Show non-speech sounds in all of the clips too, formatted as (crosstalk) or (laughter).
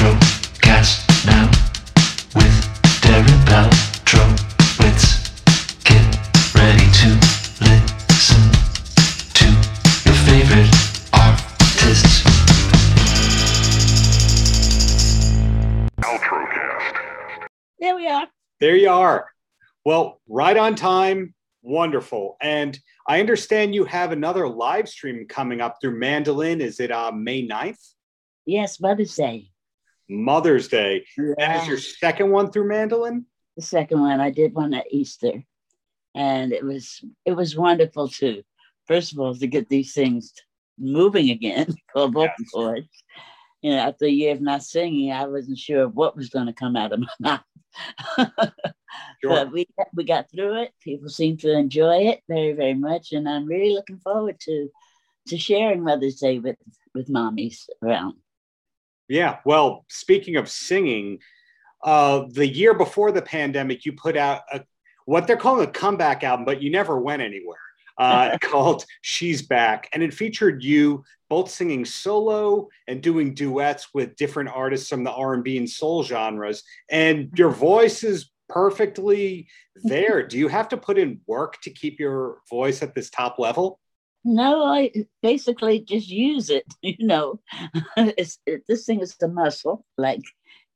Paltrocast now with Darren Paltrowitz. Get ready to listen to your favorite artists. There we are. There you are. Well, right on time. Wonderful. And I understand you have another live stream coming up through Mandolin. Is it uh, May 9th? Yes, Mother's Day. Mother's Day. That Yeah. is your second one through Mandolin? the second one. I did one at Easter, and it was it was wonderful too. First of all, to get these things moving again, (laughs) called vocal Yes. cords. You know, after a year of not singing, I wasn't sure what was going to come out of my (laughs) mouth. Sure. But we we got through it. People seem to enjoy it very very much, and I'm really looking forward to to sharing Mother's Day with with mommies around. Yeah. Well, speaking of singing, uh, the year before the pandemic, you put out a, what they're calling a comeback album, but you never went anywhere. Uh, (laughs) called "She's Back," and it featured you both singing solo and doing duets with different artists from the R&B and soul genres. And your voice is perfectly (laughs) there. Do you have to put in work to keep your voice at this top level? No, I basically just use it. (laughs) You know, it's, it, this thing is a muscle, like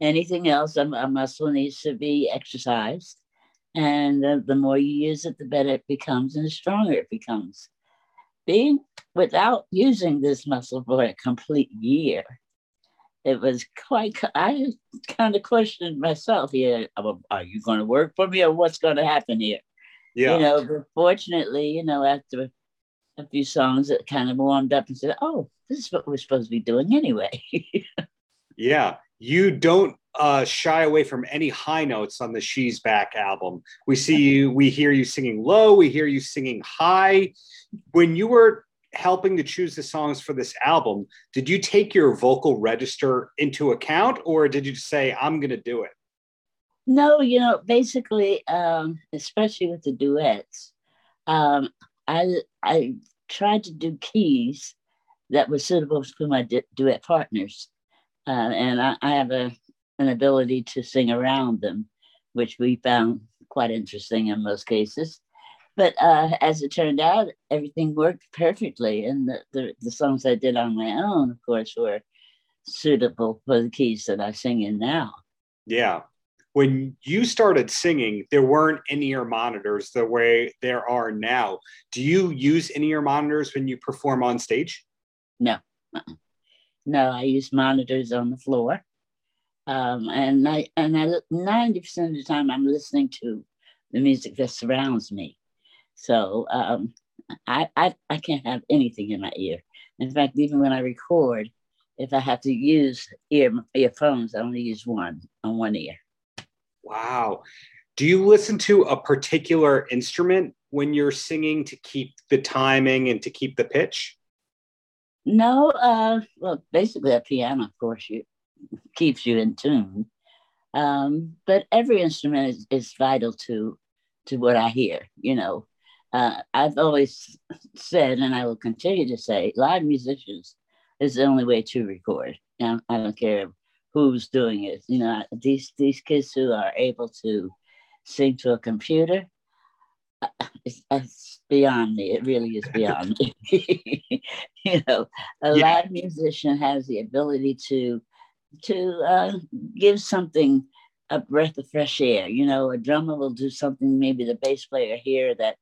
anything else. A, a muscle needs to be exercised, and uh, the more you use it, the better it becomes, and the stronger it becomes. Being without using this muscle for a complete year, it was quite. I kind of questioned myself here. Are you going to work for me, or what's going to happen here? Yeah. You know, but fortunately, you know, after a few songs that kind of warmed up and said, "Oh, this is what we're supposed to be doing anyway." (laughs) Yeah, you don't uh, shy away from any high notes on the She's Back album. We see you, we hear you singing low, we hear you singing high. When you were helping to choose the songs for this album, did you take your vocal register into account or did you just say, I'm going to do it? no, you know, basically, um, especially with the duets, um, I I tried to do keys that were suitable for my du- duet partners, uh, and I, I have a an ability to sing around them, which we found quite interesting in most cases. But uh, as it turned out, everything worked perfectly, and the, the the songs I did on my own, of course, were suitable for the keys that I sing in now. Yeah. When you started singing, there weren't in-ear monitors the way there are now. Do you use in-ear monitors when you perform on stage? No, uh-uh. no, I use monitors on the floor, um, and I and I ninety percent of the time I'm listening to the music that surrounds me. So um, I, I I can't have anything in my ear. In fact, even when I record, if I have to use ear earphones, I only use one on one ear. Wow. Do you listen to a particular instrument when you're singing to keep the timing and to keep the pitch? No, uh, well, basically a piano, of course, you keeps you in tune. Um, but every instrument is, is vital to to what I hear. You know, uh, I've always said, and I will continue to say, live musicians is the only way to record. Know, I don't care who's doing it. You know, these these kids who are able to sing to a computer, uh, it's, it's beyond me. It really is beyond me. (laughs) you know, a Yeah. live musician has the ability to to uh, give something a breath of fresh air. You know, a drummer will do something, maybe the bass player here that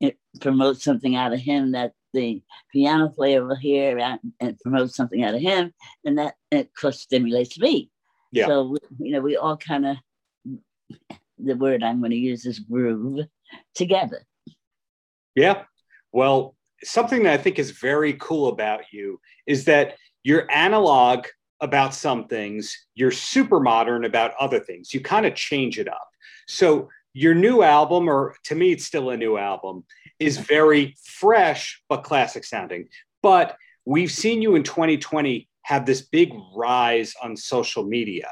it promotes something out of him that the piano player will hear and, and promotes something out of him, and that of course stimulates me. Yeah. So you know, we all kind of the word I'm going to use is groove together. Yeah. Well, something that I think is very cool about you is that you're analog about some things, you're super modern about other things. You kind of change it up. So your new album, or to me, it's still a new album, is very fresh but classic sounding. But we've seen you in 2020 have this big rise on social media.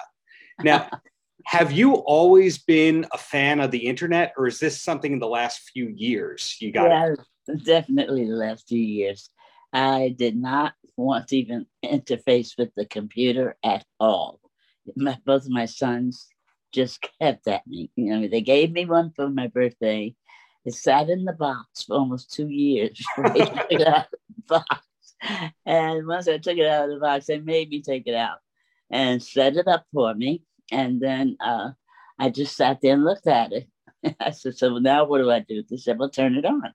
Now, (laughs) have you always been a fan of the internet, or is this something in the last few years you got? yeah, definitely the last few years. I did not want to even interface with the computer at all. my, both of my sons just kept at me. You know, they gave me one for my birthday. It sat in the box for almost two years. (laughs) box. And once I took it out of the box, they made me take it out and set it up for me. And then uh, I just sat there and looked at it. (laughs) I said, So now what do I do? They said, Well, turn it on. I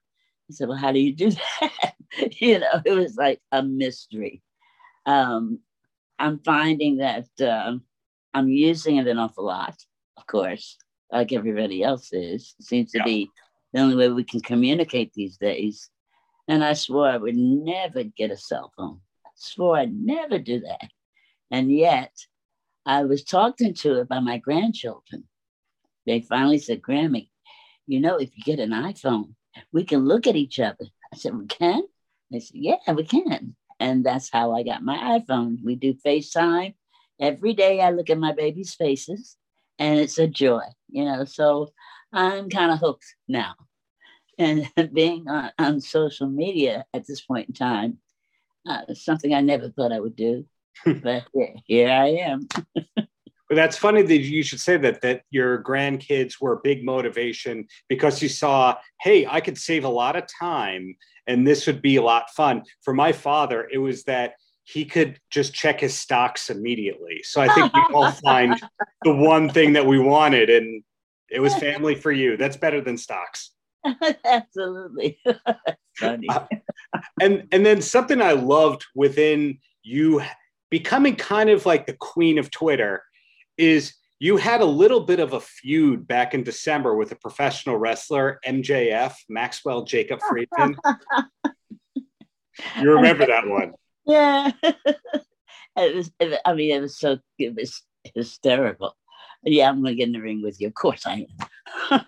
said, Well, how do you do (laughs) that? you know, it was like a mystery. Um, I'm finding that uh, I'm using it an awful lot, of course, like everybody else is. It seems to yeah. be the only way we can communicate these days. And I swore I would never get a cell phone. I swore I'd never do that. And yet, I was talked into it by my grandchildren. They finally said, Grammy, you know, if you get an iPhone, we can look at each other. I said, We can? They said, Yeah, we can. And that's how I got my iPhone. We do FaceTime. Every day I look at my baby's faces and it's a joy, you know. So I'm kind of hooked now. And (laughs) being on, on, social media at this point in time, uh, something I never thought I would do. (laughs) but here, here I am. (laughs) Well, that's funny that you should say that that your grandkids were a big motivation because you saw, hey, I could save a lot of time and this would be a lot fun. For my father, it was that he could just check his stocks immediately. So I think we all (laughs) find the one thing that we wanted and it was family for you. That's better than stocks. (laughs) Absolutely. (laughs) Funny. Uh, and and then something I loved within you becoming kind of like the queen of Twitter is you had a little bit of a feud back in December with a professional wrestler, MJF, Maxwell Jacob Friedman. you remember that one? Yeah. (laughs) it was, I mean, it was so, it was hysterical. Yeah, I'm going to get in the ring with you. Of course I am.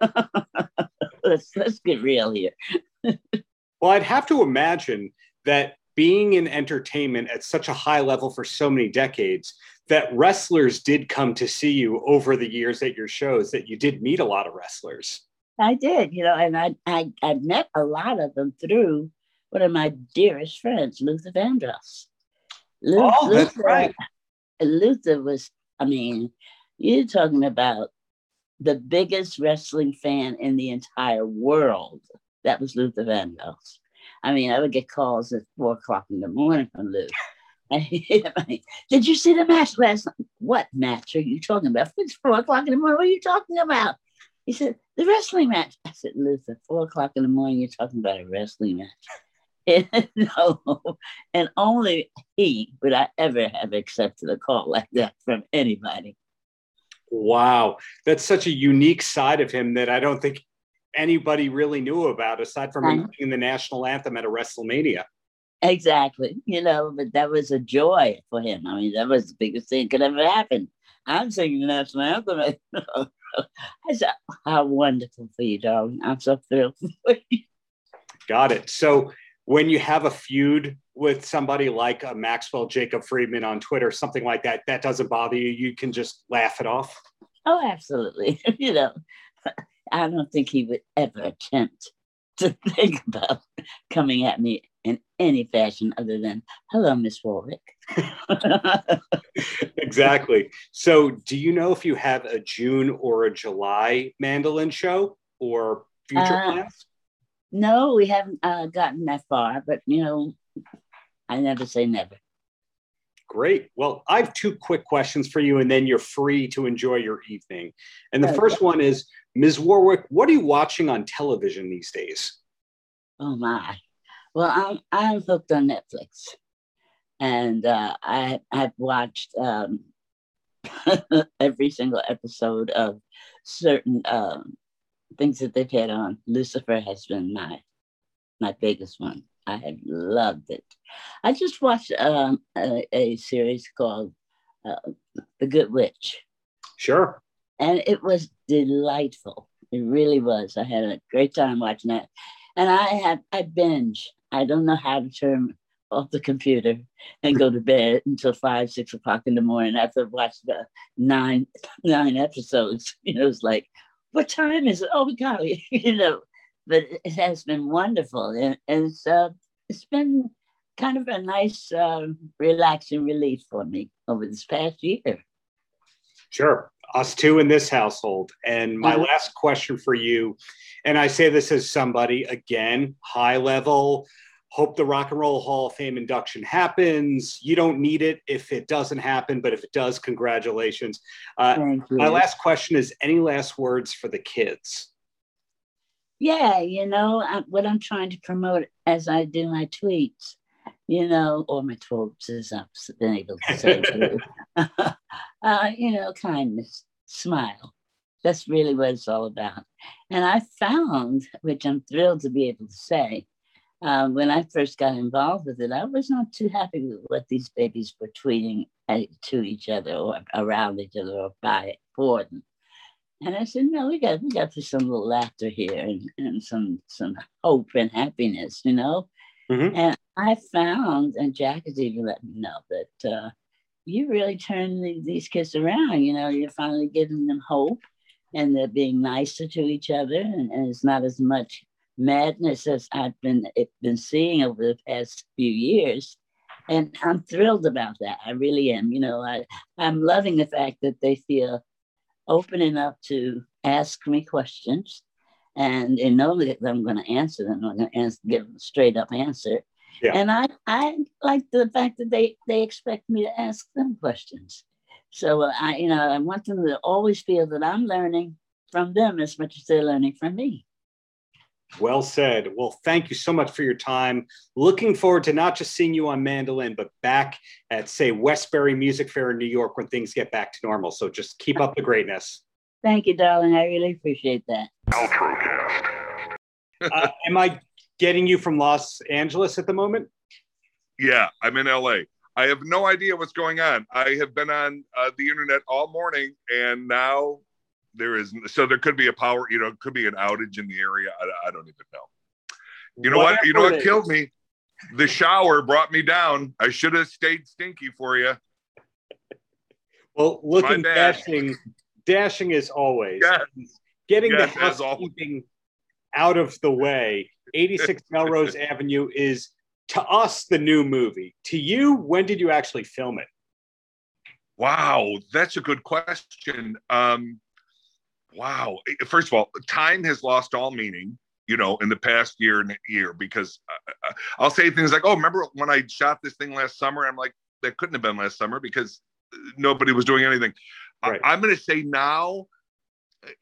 (laughs) let's, let's get real here. well, I'd have to imagine that being in entertainment at such a high level for so many decades, that wrestlers did come to see you over the years at your shows, that you did meet a lot of wrestlers. I did, you know, and I, I, I met a lot of them through one of my dearest friends, Luther Vandross. Luther, oh, that's right. Luther was, I mean, you're talking about the biggest wrestling fan in the entire world. That was Luther Vandross. I mean, I would get calls at four o'clock in the morning from Luther. (laughs) Did you see the match last night? What match are you talking about? It's four o'clock in the morning. What are you talking about? He said, the wrestling match. I said, Luther, four o'clock in the morning, you're talking about a wrestling match. And, (laughs) no, and only he would I ever have accepted a call like that from anybody. Wow. That's such a unique side of him that I don't think anybody really knew about aside from singing the national anthem at a WrestleMania. Exactly. You know, but that was a joy for him. I mean, that was the biggest thing that could ever happen. I'm singing the national anthem. (laughs) I said, how wonderful for you, darling. I'm so thrilled for you. Got it. So when you have a feud with somebody like a Maxwell Jacob Friedman on Twitter, something like that, that doesn't bother you. You can just laugh it off. Oh, absolutely. (laughs) you know, I don't think he would ever attempt to (laughs) think about coming at me in any fashion other than hello miss warwick (laughs) exactly so do you know if you have a june or a july mandolin show or future uh, plans no we haven't uh, gotten that far but you know i never say never Great. Well, I have two quick questions for you, and then you're free to enjoy your evening. And the okay. first one is Ms. Warwick, what are you watching on television these days? Oh, my. Well, I'm I'm hooked on Netflix, and uh, I I've watched um, (laughs) every single episode of certain um, things that they've had on. Lucifer has been my my biggest one. I have loved it. I just watched um, a, a, series called uh, The Good Witch. Sure. And it was delightful. It really was. I had a great time watching that. And I had I binge I don't know how to turn off the computer and go to bed until five, six o'clock in the morning after I've watched the nine nine episodes. (laughs) You know, it's like, what time is it? Oh my God, (laughs) you know. But it has been wonderful, and, and it's uh, it's been kind of a nice, uh, relaxing relief for me over this past year. Sure. Us two in this household. And my Uh-huh. last question for you, and I say this as somebody, again, high level, hope the Rock and Roll Hall of Fame induction happens. You don't need it if it doesn't happen, but if it does, congratulations. Uh, my last question is any last words for the kids? yeah, you know, I, what I'm trying to promote as I do my tweets, you know, or my tweets, as I've been able to say, too. (laughs) uh, you know, kindness, smile. That's really what it's all about. And I found, which I'm thrilled to be able to say, um, when I first got involved with it, I was not too happy with what these babies were tweeting at, to each other or around each other or by for them. And I said, no, we got we got some little laughter here and, and some some hope and happiness, you know. Mhm. And I found, and Jack has even let me know that uh, you really turn the, these kids around. You know, you're finally giving them hope, and they're being nicer to each other, and, and it's not as much madness as I've been been seeing over the past few years. And I'm thrilled about that. I really am. You know, I I'm loving the fact that they feel open enough to ask me questions and they know that I'm going to answer them. I'm going to answer, give them a straight up answer. Yeah. And I, I like the fact that they, they expect me to ask them questions. So uh, I, you know, I want them to always feel that I'm learning from them as much as they're learning from me. Well said. Well, thank you so much for your time. Looking forward to not just seeing you on Mandolin, but back at, say, Westbury Music Fair in New York when things get back to normal. So just keep up the greatness. Thank you, darling. I really appreciate that. Uh, am I getting you from Los Angeles at the moment? Yeah, I'm in LA. I have no idea what's going on. I have been on uh, the internet all morning, and now there is so there could be a power, you know, it could be an outage in the area. I, I don't even know. You know what? You know what killed is. me? The shower brought me down. I should have stayed stinky for you. Well, looking dashing, dashing as always. Yes. Getting Yes, the housekeeping out of the way. 86 (laughs) Melrose Avenue is to us the new movie. To you, when did you actually film it? Wow, that's a good question. Um, wow. Eh, first of all, time has lost all meaning, you know, in the past year and year because uh, uh, uh, I'll say things like, "Oh, remember when I shot this thing last summer?" I'm like, "That couldn't have been last summer because uh, nobody was doing anything." I, I'm going to say now,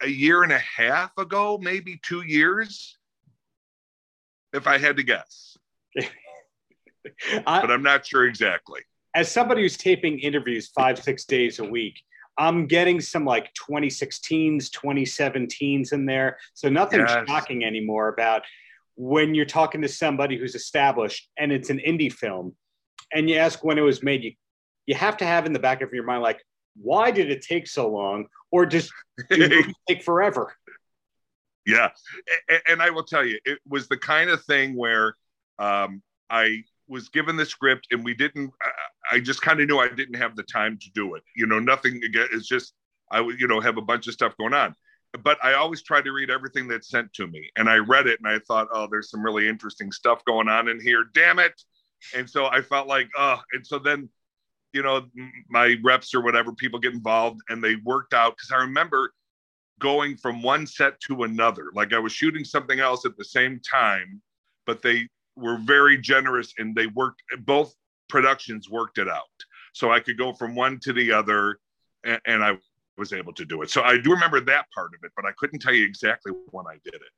a year and a half ago, maybe two years, if I had to guess, (laughs) I, but I'm not sure exactly. as somebody who's taping interviews five, six days a week, I'm getting some like 2016s, 2017s in there. So nothing Yes. shocking anymore about when you're talking to somebody who's established and it's an indie film and you ask when it was made, you, you have to have in the back of your mind, like, why did it take so long? Or just (laughs) take forever? Yeah, and I will tell you, it was the kind of thing where um, I was given the script, and we didn't. I- just kind of knew I didn't have the time to do it. You know, nothing. It's just I would, you know, have a bunch of stuff going on. But I always try to read everything that's sent to me, and I read it, and I thought, oh, there's some really interesting stuff going on in here. Damn it! And so I felt like, oh, and so then. You know, my reps or whatever, people get involved and they worked out. Cause I remember going from one set to another. Like I was shooting something else at the same time, but they were very generous and they worked both productions worked it out. So I could go from one to the other and, and I was able to do it. So I do remember that part of it, but I couldn't tell you exactly when I did it.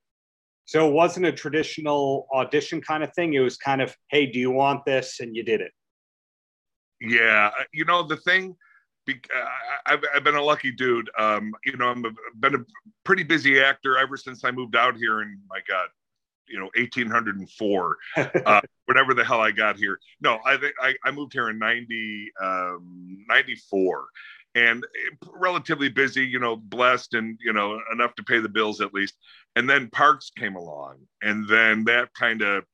So it wasn't a traditional audition kind of thing. It was kind of, hey, do you want this? And you did it. Yeah, you know the thing. I- I've, I've been a lucky dude. Um, you know, I'm a, been a pretty busy actor ever since I moved out here in my God, you know, 1804, (laughs) uh, whatever the hell I got here. No, I think I, I moved here in 90, um, 94 and relatively busy, you know, blessed and, you know, enough to pay the bills at least. And then Parks came along and then that kind of,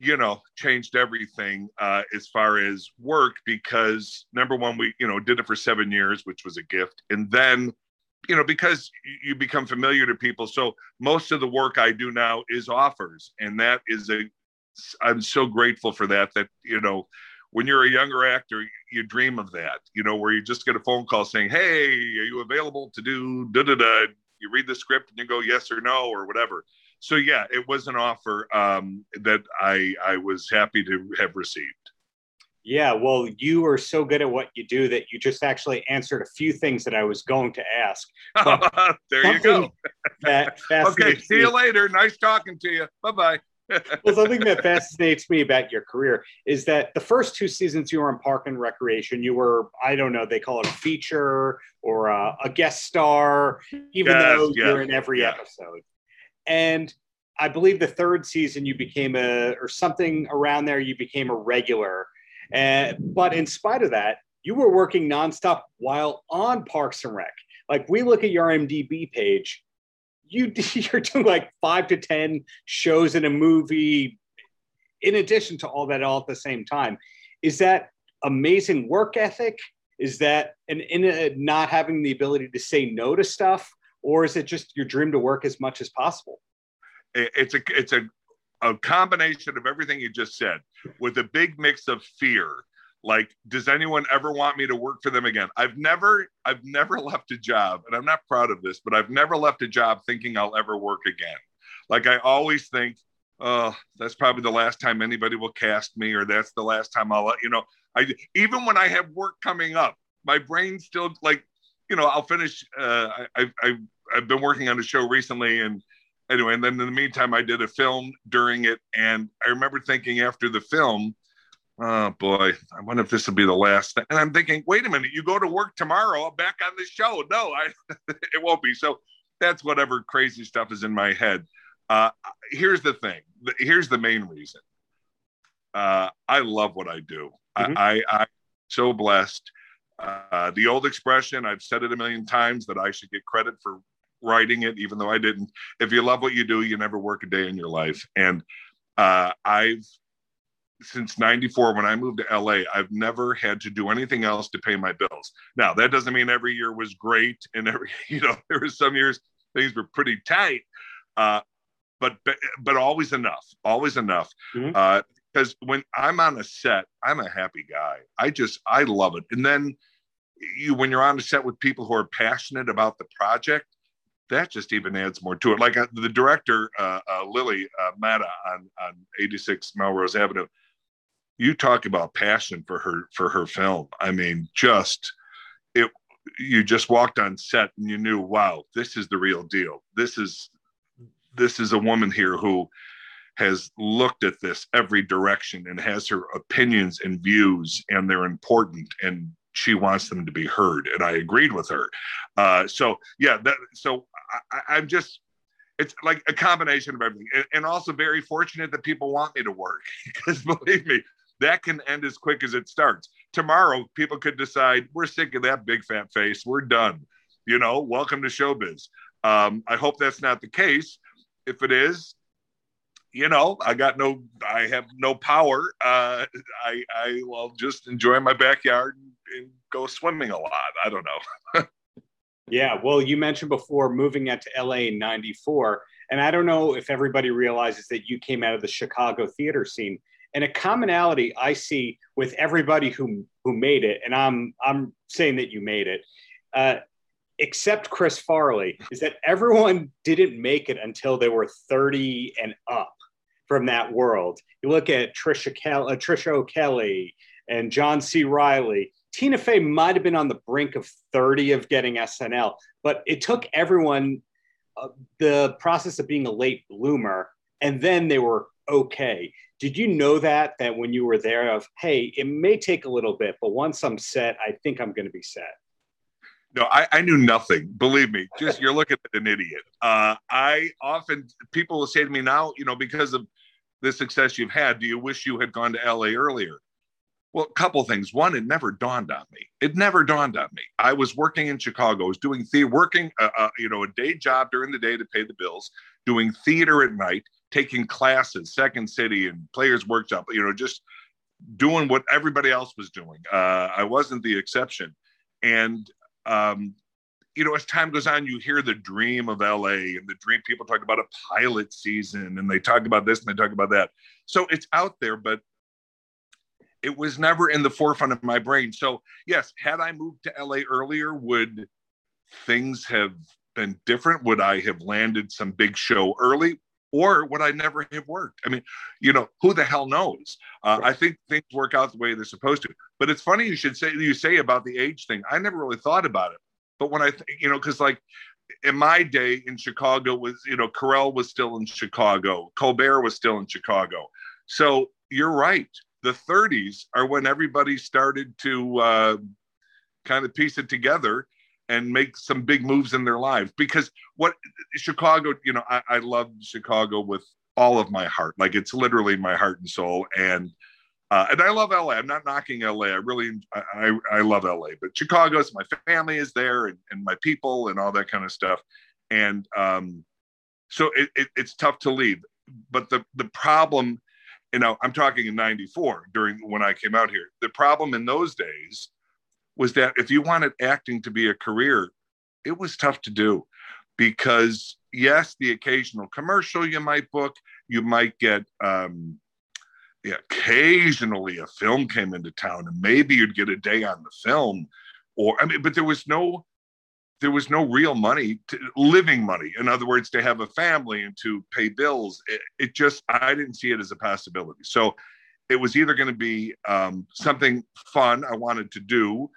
you know, changed everything uh, as far as work because number one, we, you know, did it for seven years, which was a gift. And then, you know, because you become familiar to people. So most of the work I do now is offers. And that is a, I'm so grateful for that, that, you know, when you're a younger actor, you dream of that, you know, where you just get a phone call saying, "Hey, are you available to do da da da?" You read the script and you go yes or no or whatever. So yeah, it was an offer um, that I I was happy to have received. Yeah, well, you are so good at what you do that you just actually answered a few things that I was going to ask. (laughs) there you go. okay, see you later. Nice talking to you. Bye bye. (laughs) well, something that (laughs) fascinates me about your career is that the first two seasons you were on Park and Recreation, you were, I don't know, they call it a feature or a, a guest star, even yes, though yes, you're in every yes. episode. And I believe the third season you became a, or something around there, you became a regular. And, but in spite of that, you were working nonstop while on Parks and Rec. Like we look at your IMDb page, you (laughs) you're doing like five to ten shows in a movie in addition to all that all at the same time. Is that amazing work ethic? Is that an in a, not having the ability to say no to stuff? Or is it just your dream to work as much as possible? It's a it's a a combination of everything you just said with a big mix of fear. Like does anyone ever want me to work for them again? I've never i've never (laughs) left a job and i'm not proud of this but i've never left a job thinking i'll ever work again. Like i always think oh that's probably the last time anybody will cast me or that's the last time i'll you know. I even when i have work coming up my brain still like you know i'll finish uh i i I've been working on a show recently and anyway and then in the meantime i did a film during it and i remember thinking after the film oh boy, I wonder if this will be the last. Thing. And I'm thinking, wait a minute, you go to work tomorrow, I'm back on the show. No, I, (laughs) it won't be. So that's whatever crazy stuff is in my head. Uh, here's the thing. Here's the main reason. Uh, I love what I do. Mm-hmm. I, I, am so blessed. Uh, the old expression, I've said it a million times that I should get credit for writing it, even though I didn't. If you love what you do, you never work a day in your life. And uh, I've since 94 when i moved to la i've never had to do anything else to pay my bills now that doesn't mean every year was great and every (laughs) you know there was some years things were pretty tight uh, but, but but always enough always enough mm-hmm. uh, because when i'm on a set i'm a happy guy i just i love it and then you when you're on a set with people who are passionate about the project that just even adds more to it like uh, the director uh, uh, lily uh, Mata on on 86 melrose avenue you talk about passion for her for her film. I mean, just it you just walked on set and you knew, wow, this is the real deal. This is this is a woman here who has looked at this every direction and has her opinions and views and they're important and she wants them to be heard and i agreed with her uh, so yeah that so I, am just it's like a combination of everything and, and, also very fortunate that people want me to work (laughs) because believe me that can end as quick as it starts. Tomorrow, people could decide we're sick of that big fat face. We're done. You know, welcome to showbiz. Um, I hope that's not the case. If it is, you know, I got no, I have no power. Uh, (laughs) I, I will just enjoy my backyard and, go swimming a lot. I don't know. (laughs) yeah. Well, you mentioned before moving out to LA in 94. And I don't know if everybody realizes that you came out of the Chicago theater scene. And a commonality I see with everybody who who made it, and I'm I'm saying that you made it, uh, except Chris Farley, is that everyone didn't make it until they were 30 and up from that world. You look at Trisha Kel- uh, Trisha O'Kelly and John C. Reilly. Tina Fey might have been on the brink of 30 of getting SNL, but it took everyone uh, the process of being a late bloomer, and then they were okay. Did you know that that when you were there of hey, it may take a little bit, but once I'm set, I think I'm going to be set. No, I, I, knew nothing. Believe me, just you're looking at an idiot. Uh, I often people will say to me now, you know, because of the success you've had, do you wish you had gone to LA earlier? Well, a couple things. One, it never dawned on me. It never dawned on me. I was working in Chicago. I was doing theater, working, uh, uh, you know, a day job during the day to pay the bills, doing theater at night, taking classes, Second City and Players Workshop, you know, just doing what everybody else was doing. Uh, I wasn't the exception. And, um, you know, as time goes on, you hear the dream of LA and the dream. People talk about a pilot season and they talk about this and they talk about that. So it's out there, but it was never in the forefront of my brain. So yes, had I moved to LA earlier, would things have been different? Would I have landed some big show early? Or would I never have worked? I mean, you know, who the hell knows? Uh, I think things work out the way they're supposed to. But it's funny you should say you say about the age thing. I never really thought about it. But when I, th- you know, because like in my day in Chicago was, you know, Carell was still in Chicago, Colbert was still in Chicago. So you're right. The 30s are when everybody started to uh, kind of piece it together and make some big moves in their lives. Because what Chicago, you know, I, I love Chicago with all of my heart. Like it's literally my heart and soul. And uh, and I love LA. I'm not knocking LA. I really, I, I, love LA. But Chicago's my family is there, and, and my people, and all that kind of stuff. And um, so it, it, it's tough to leave. But the the problem, you know, I'm talking in '94 during when I came out here. The problem in those days was that if you wanted acting to be a career, it was tough to do because yes, the occasional commercial you might book, you might get. Um, yeah, occasionally a film came into town and maybe you'd get a day on the film or i mean but there was no there was no real money to, living money. In other words to have a family and to pay bills it, it just i didn't see it as a possibility. So it was either going to be um, something fun i wanted to do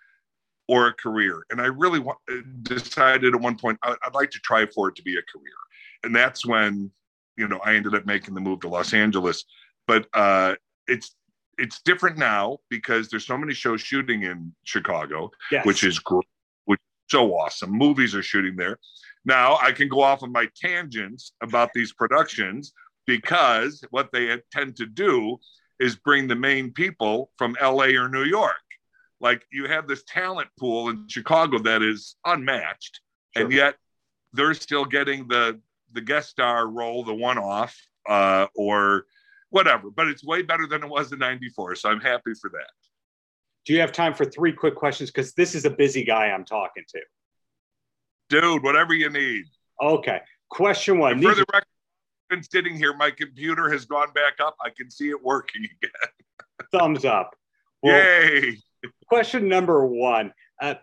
or a career. And i really wa- decided at one point I, i'd like to try for it to be a career. And that's when you know i ended up making the move to los angeles. But uh, it's it's different now because there's so many shows shooting in Chicago, Yes. which is great, which is so awesome. Movies are shooting there. Now I can go off of my tangents about these productions because what they tend to do is bring the main people from LA or New York. Like you have this talent pool in Chicago that is unmatched, and yet they're still getting the the guest star role, the one off, uh, or whatever. But it's way better than it was in '94, so I'm happy for that. Do you have time for three quick questions? Because this is a busy guy I'm talking to. Dude, whatever you need. Okay. Question one. And for the record, I've been sitting here. My computer has gone back up. I can see it working again. (laughs) thumbs up. Well, Yay! question number one. Uh,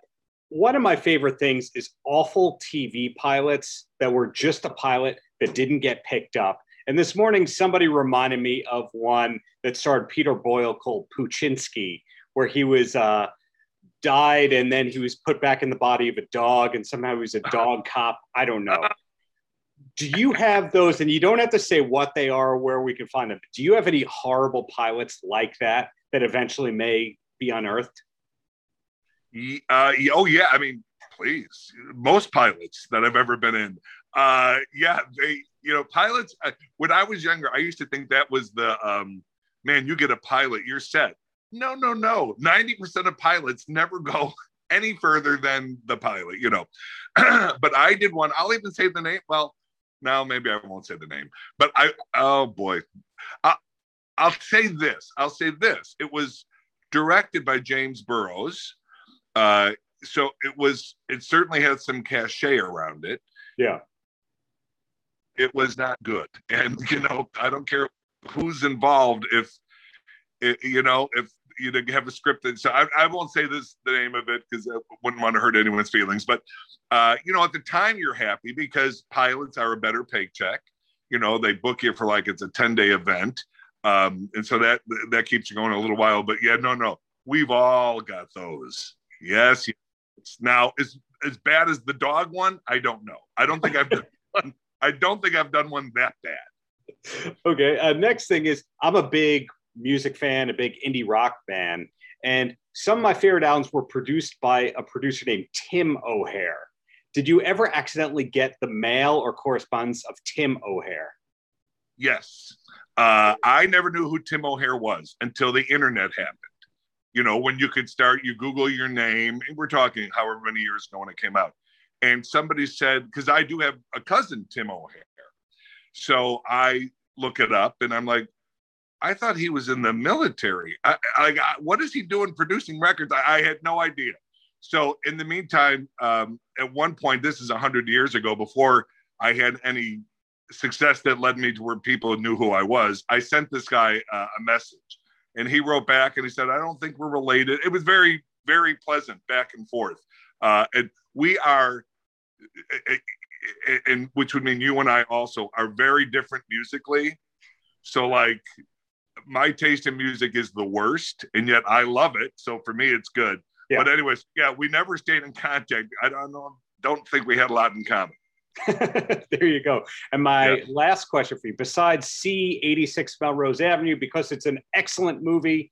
one of my favorite things is awful TV pilots that were just a pilot that didn't get picked up. And this morning, somebody reminded me of one that starred Peter Boyle called Poochinski, where he was uh, died and then he was put back in the body of a dog, and somehow he was a (laughs) dog cop. I don't know. Do you have those? And you don't have to say what they are or where we can find them. Do you have any horrible pilots like that that eventually may be unearthed? Uh, oh yeah, I mean, please. Most pilots that I've ever been in, uh, yeah, they, you know, pilots. Uh, when I was younger, I used to think that was the um, man. You get a pilot, you're set. No, no, no. Ninety percent of pilots never go (laughs) any further than the pilot. You know, (clears throat) but I did one. I'll even say the name. Well, now maybe I won't say the name, but I. Oh boy, I, I'll say this. I'll say this. It was directed by James Burrows. Uh, so it was. It certainly had some cachet around it. Yeah. It was not good, (laughs) and you know, I don't care who's involved. If it, you know, if you know have a script that so I, I won't say this the name of it because I wouldn't want to hurt anyone's feelings. But uh, you know, at the time you're happy because pilots are a better paycheck. You know, they book you for like it's a 10 day event. Um, and so that that keeps you going a little while. But yeah, no, no, we've all got those. Yes. yes. Now, as as bad as the dog one, I don't know. I don't think I've done (laughs) one. I don't think I've done one that bad. Okay. Uh, next thing is I'm a big music fan, a big indie rock fan, and some of my favorite albums were produced by a producer named Tim O'Heir. Did you ever accidentally get the mail or correspondence of Tim O'Heir? Yes. Uh, I never knew who Tim O'Heir was until the internet happened. You know, when you could start, you Google your name, and we're talking however many years ago when it came out. And somebody said, because I do have a cousin, Tim O'Heir. So I look it up and I'm like, I thought he was in the military. I, I, I, what is he doing producing records? I, had no idea. So in the meantime, um, at one point, this is 100 years ago, before I had any success that led me to where people knew who I was, I sent this guy uh, a message. and he wrote back and he said, "I don't think we're related." It was very very pleasant back and forth, uh, and we are, and which would mean you and I also are very different musically. So like my taste in music is the worst, and yet I love it. So for me, it's good. Yeah. But anyways, yeah, we never stayed in contact. I don't know. Don't think we had a lot in common. (laughs) there you go. And my yeah. last question for you, besides C86 Melrose Avenue, because it's an excellent movie,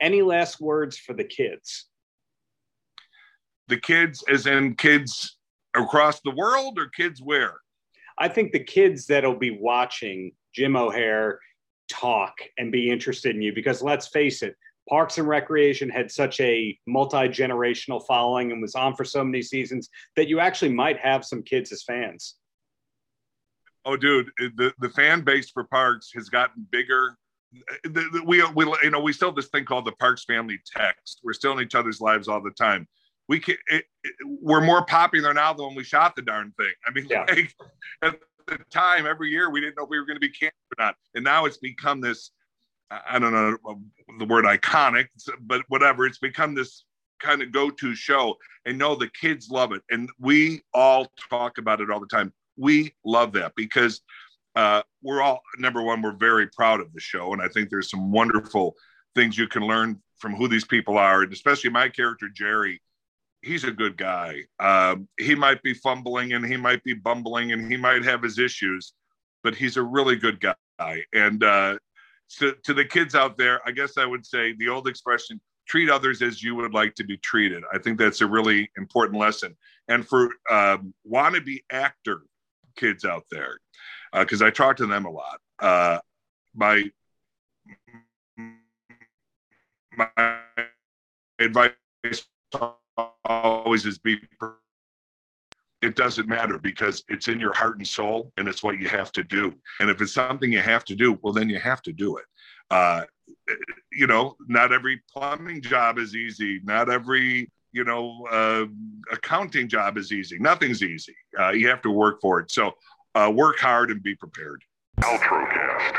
any last words for the kids? The kids, as in kids across the world, or kids where? I think the kids that'll be watching Jim O'Heir talk and be interested in you because let's face it, Parks and Recreation had such a multi generational following and was on for so many seasons that you actually might have some kids as fans. Oh, dude, the, the fan base for Parks has gotten bigger. The, the, we, we, you know, we still have this thing called the Parks family text. We're still in each other's lives all the time. We can, it, it, we're more popular now than when we shot the darn thing. I mean, yeah. like, at the time, every year we didn't know if we were going to be canceled or not, and now it's become this I don't know the word iconic, but whatever. It's become this kind of go-to show, and no, the kids love it, and we all talk about it all the time. We love that because uh, we're all number one. We're very proud of the show, and I think there's some wonderful things you can learn from who these people are, and especially my character Jerry. He's a good guy. Um, he might be fumbling and he might be bumbling and he might have his issues, but he's a really good guy. And uh, to, to the kids out there, I guess I would say the old expression, treat others as you would like to be treated. I think that's a really important lesson. And for um, wannabe actor kids out there, because uh, I talk to them a lot, uh, my, my advice always is be it doesn't matter because it's in your heart and soul and it's what you have to do. And if it's something you have to do, well, then you have to do it. Uh, you know, not every plumbing job is easy. Not every, you know, uh, accounting job is easy. Nothing's easy. Uh, you have to work for it. So uh, work hard and be prepared. Paltrocast.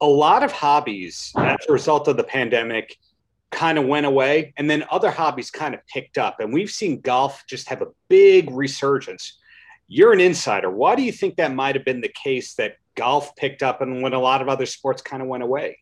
A lot of hobbies as a result of the pandemic kind of went away and then other hobbies kind of picked up and we've seen golf just have a big resurgence you're an insider why do you think that might have been the case that golf picked up and when a lot of other sports kind of went away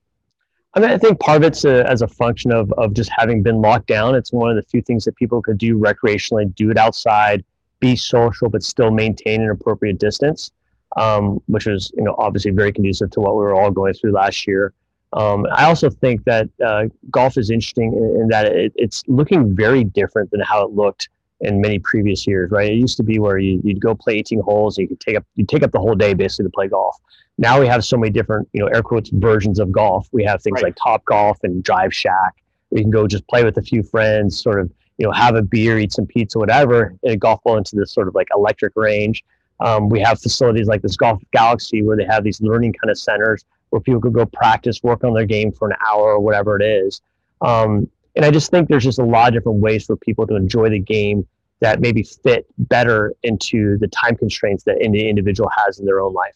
I mean, I think part of it's a, as a function of, of just having been locked down. It's one of the few things that people could do recreationally, do it outside, be social, but still maintain an appropriate distance, um, which was you know, obviously very conducive to what we were all going through last year. Um, I also think that uh, golf is interesting in, in that it, it's looking very different than how it looked in many previous years, right? It used to be where you, would go play 18 holes and you could take up you take up the whole day basically to play golf. Now we have so many different, you know, air quotes versions of golf. We have things right. like Top Golf and Drive Shack. We can go just play with a few friends, sort of, you know, have a beer, eat some pizza, whatever, and a golf ball into this sort of like electric range. Um, we have facilities like this Golf Galaxy where they have these learning kind of centers where people could go practice, work on their game for an hour or whatever it is. Um, and I just think there's just a lot of different ways for people to enjoy the game that maybe fit better into the time constraints that any individual has in their own life.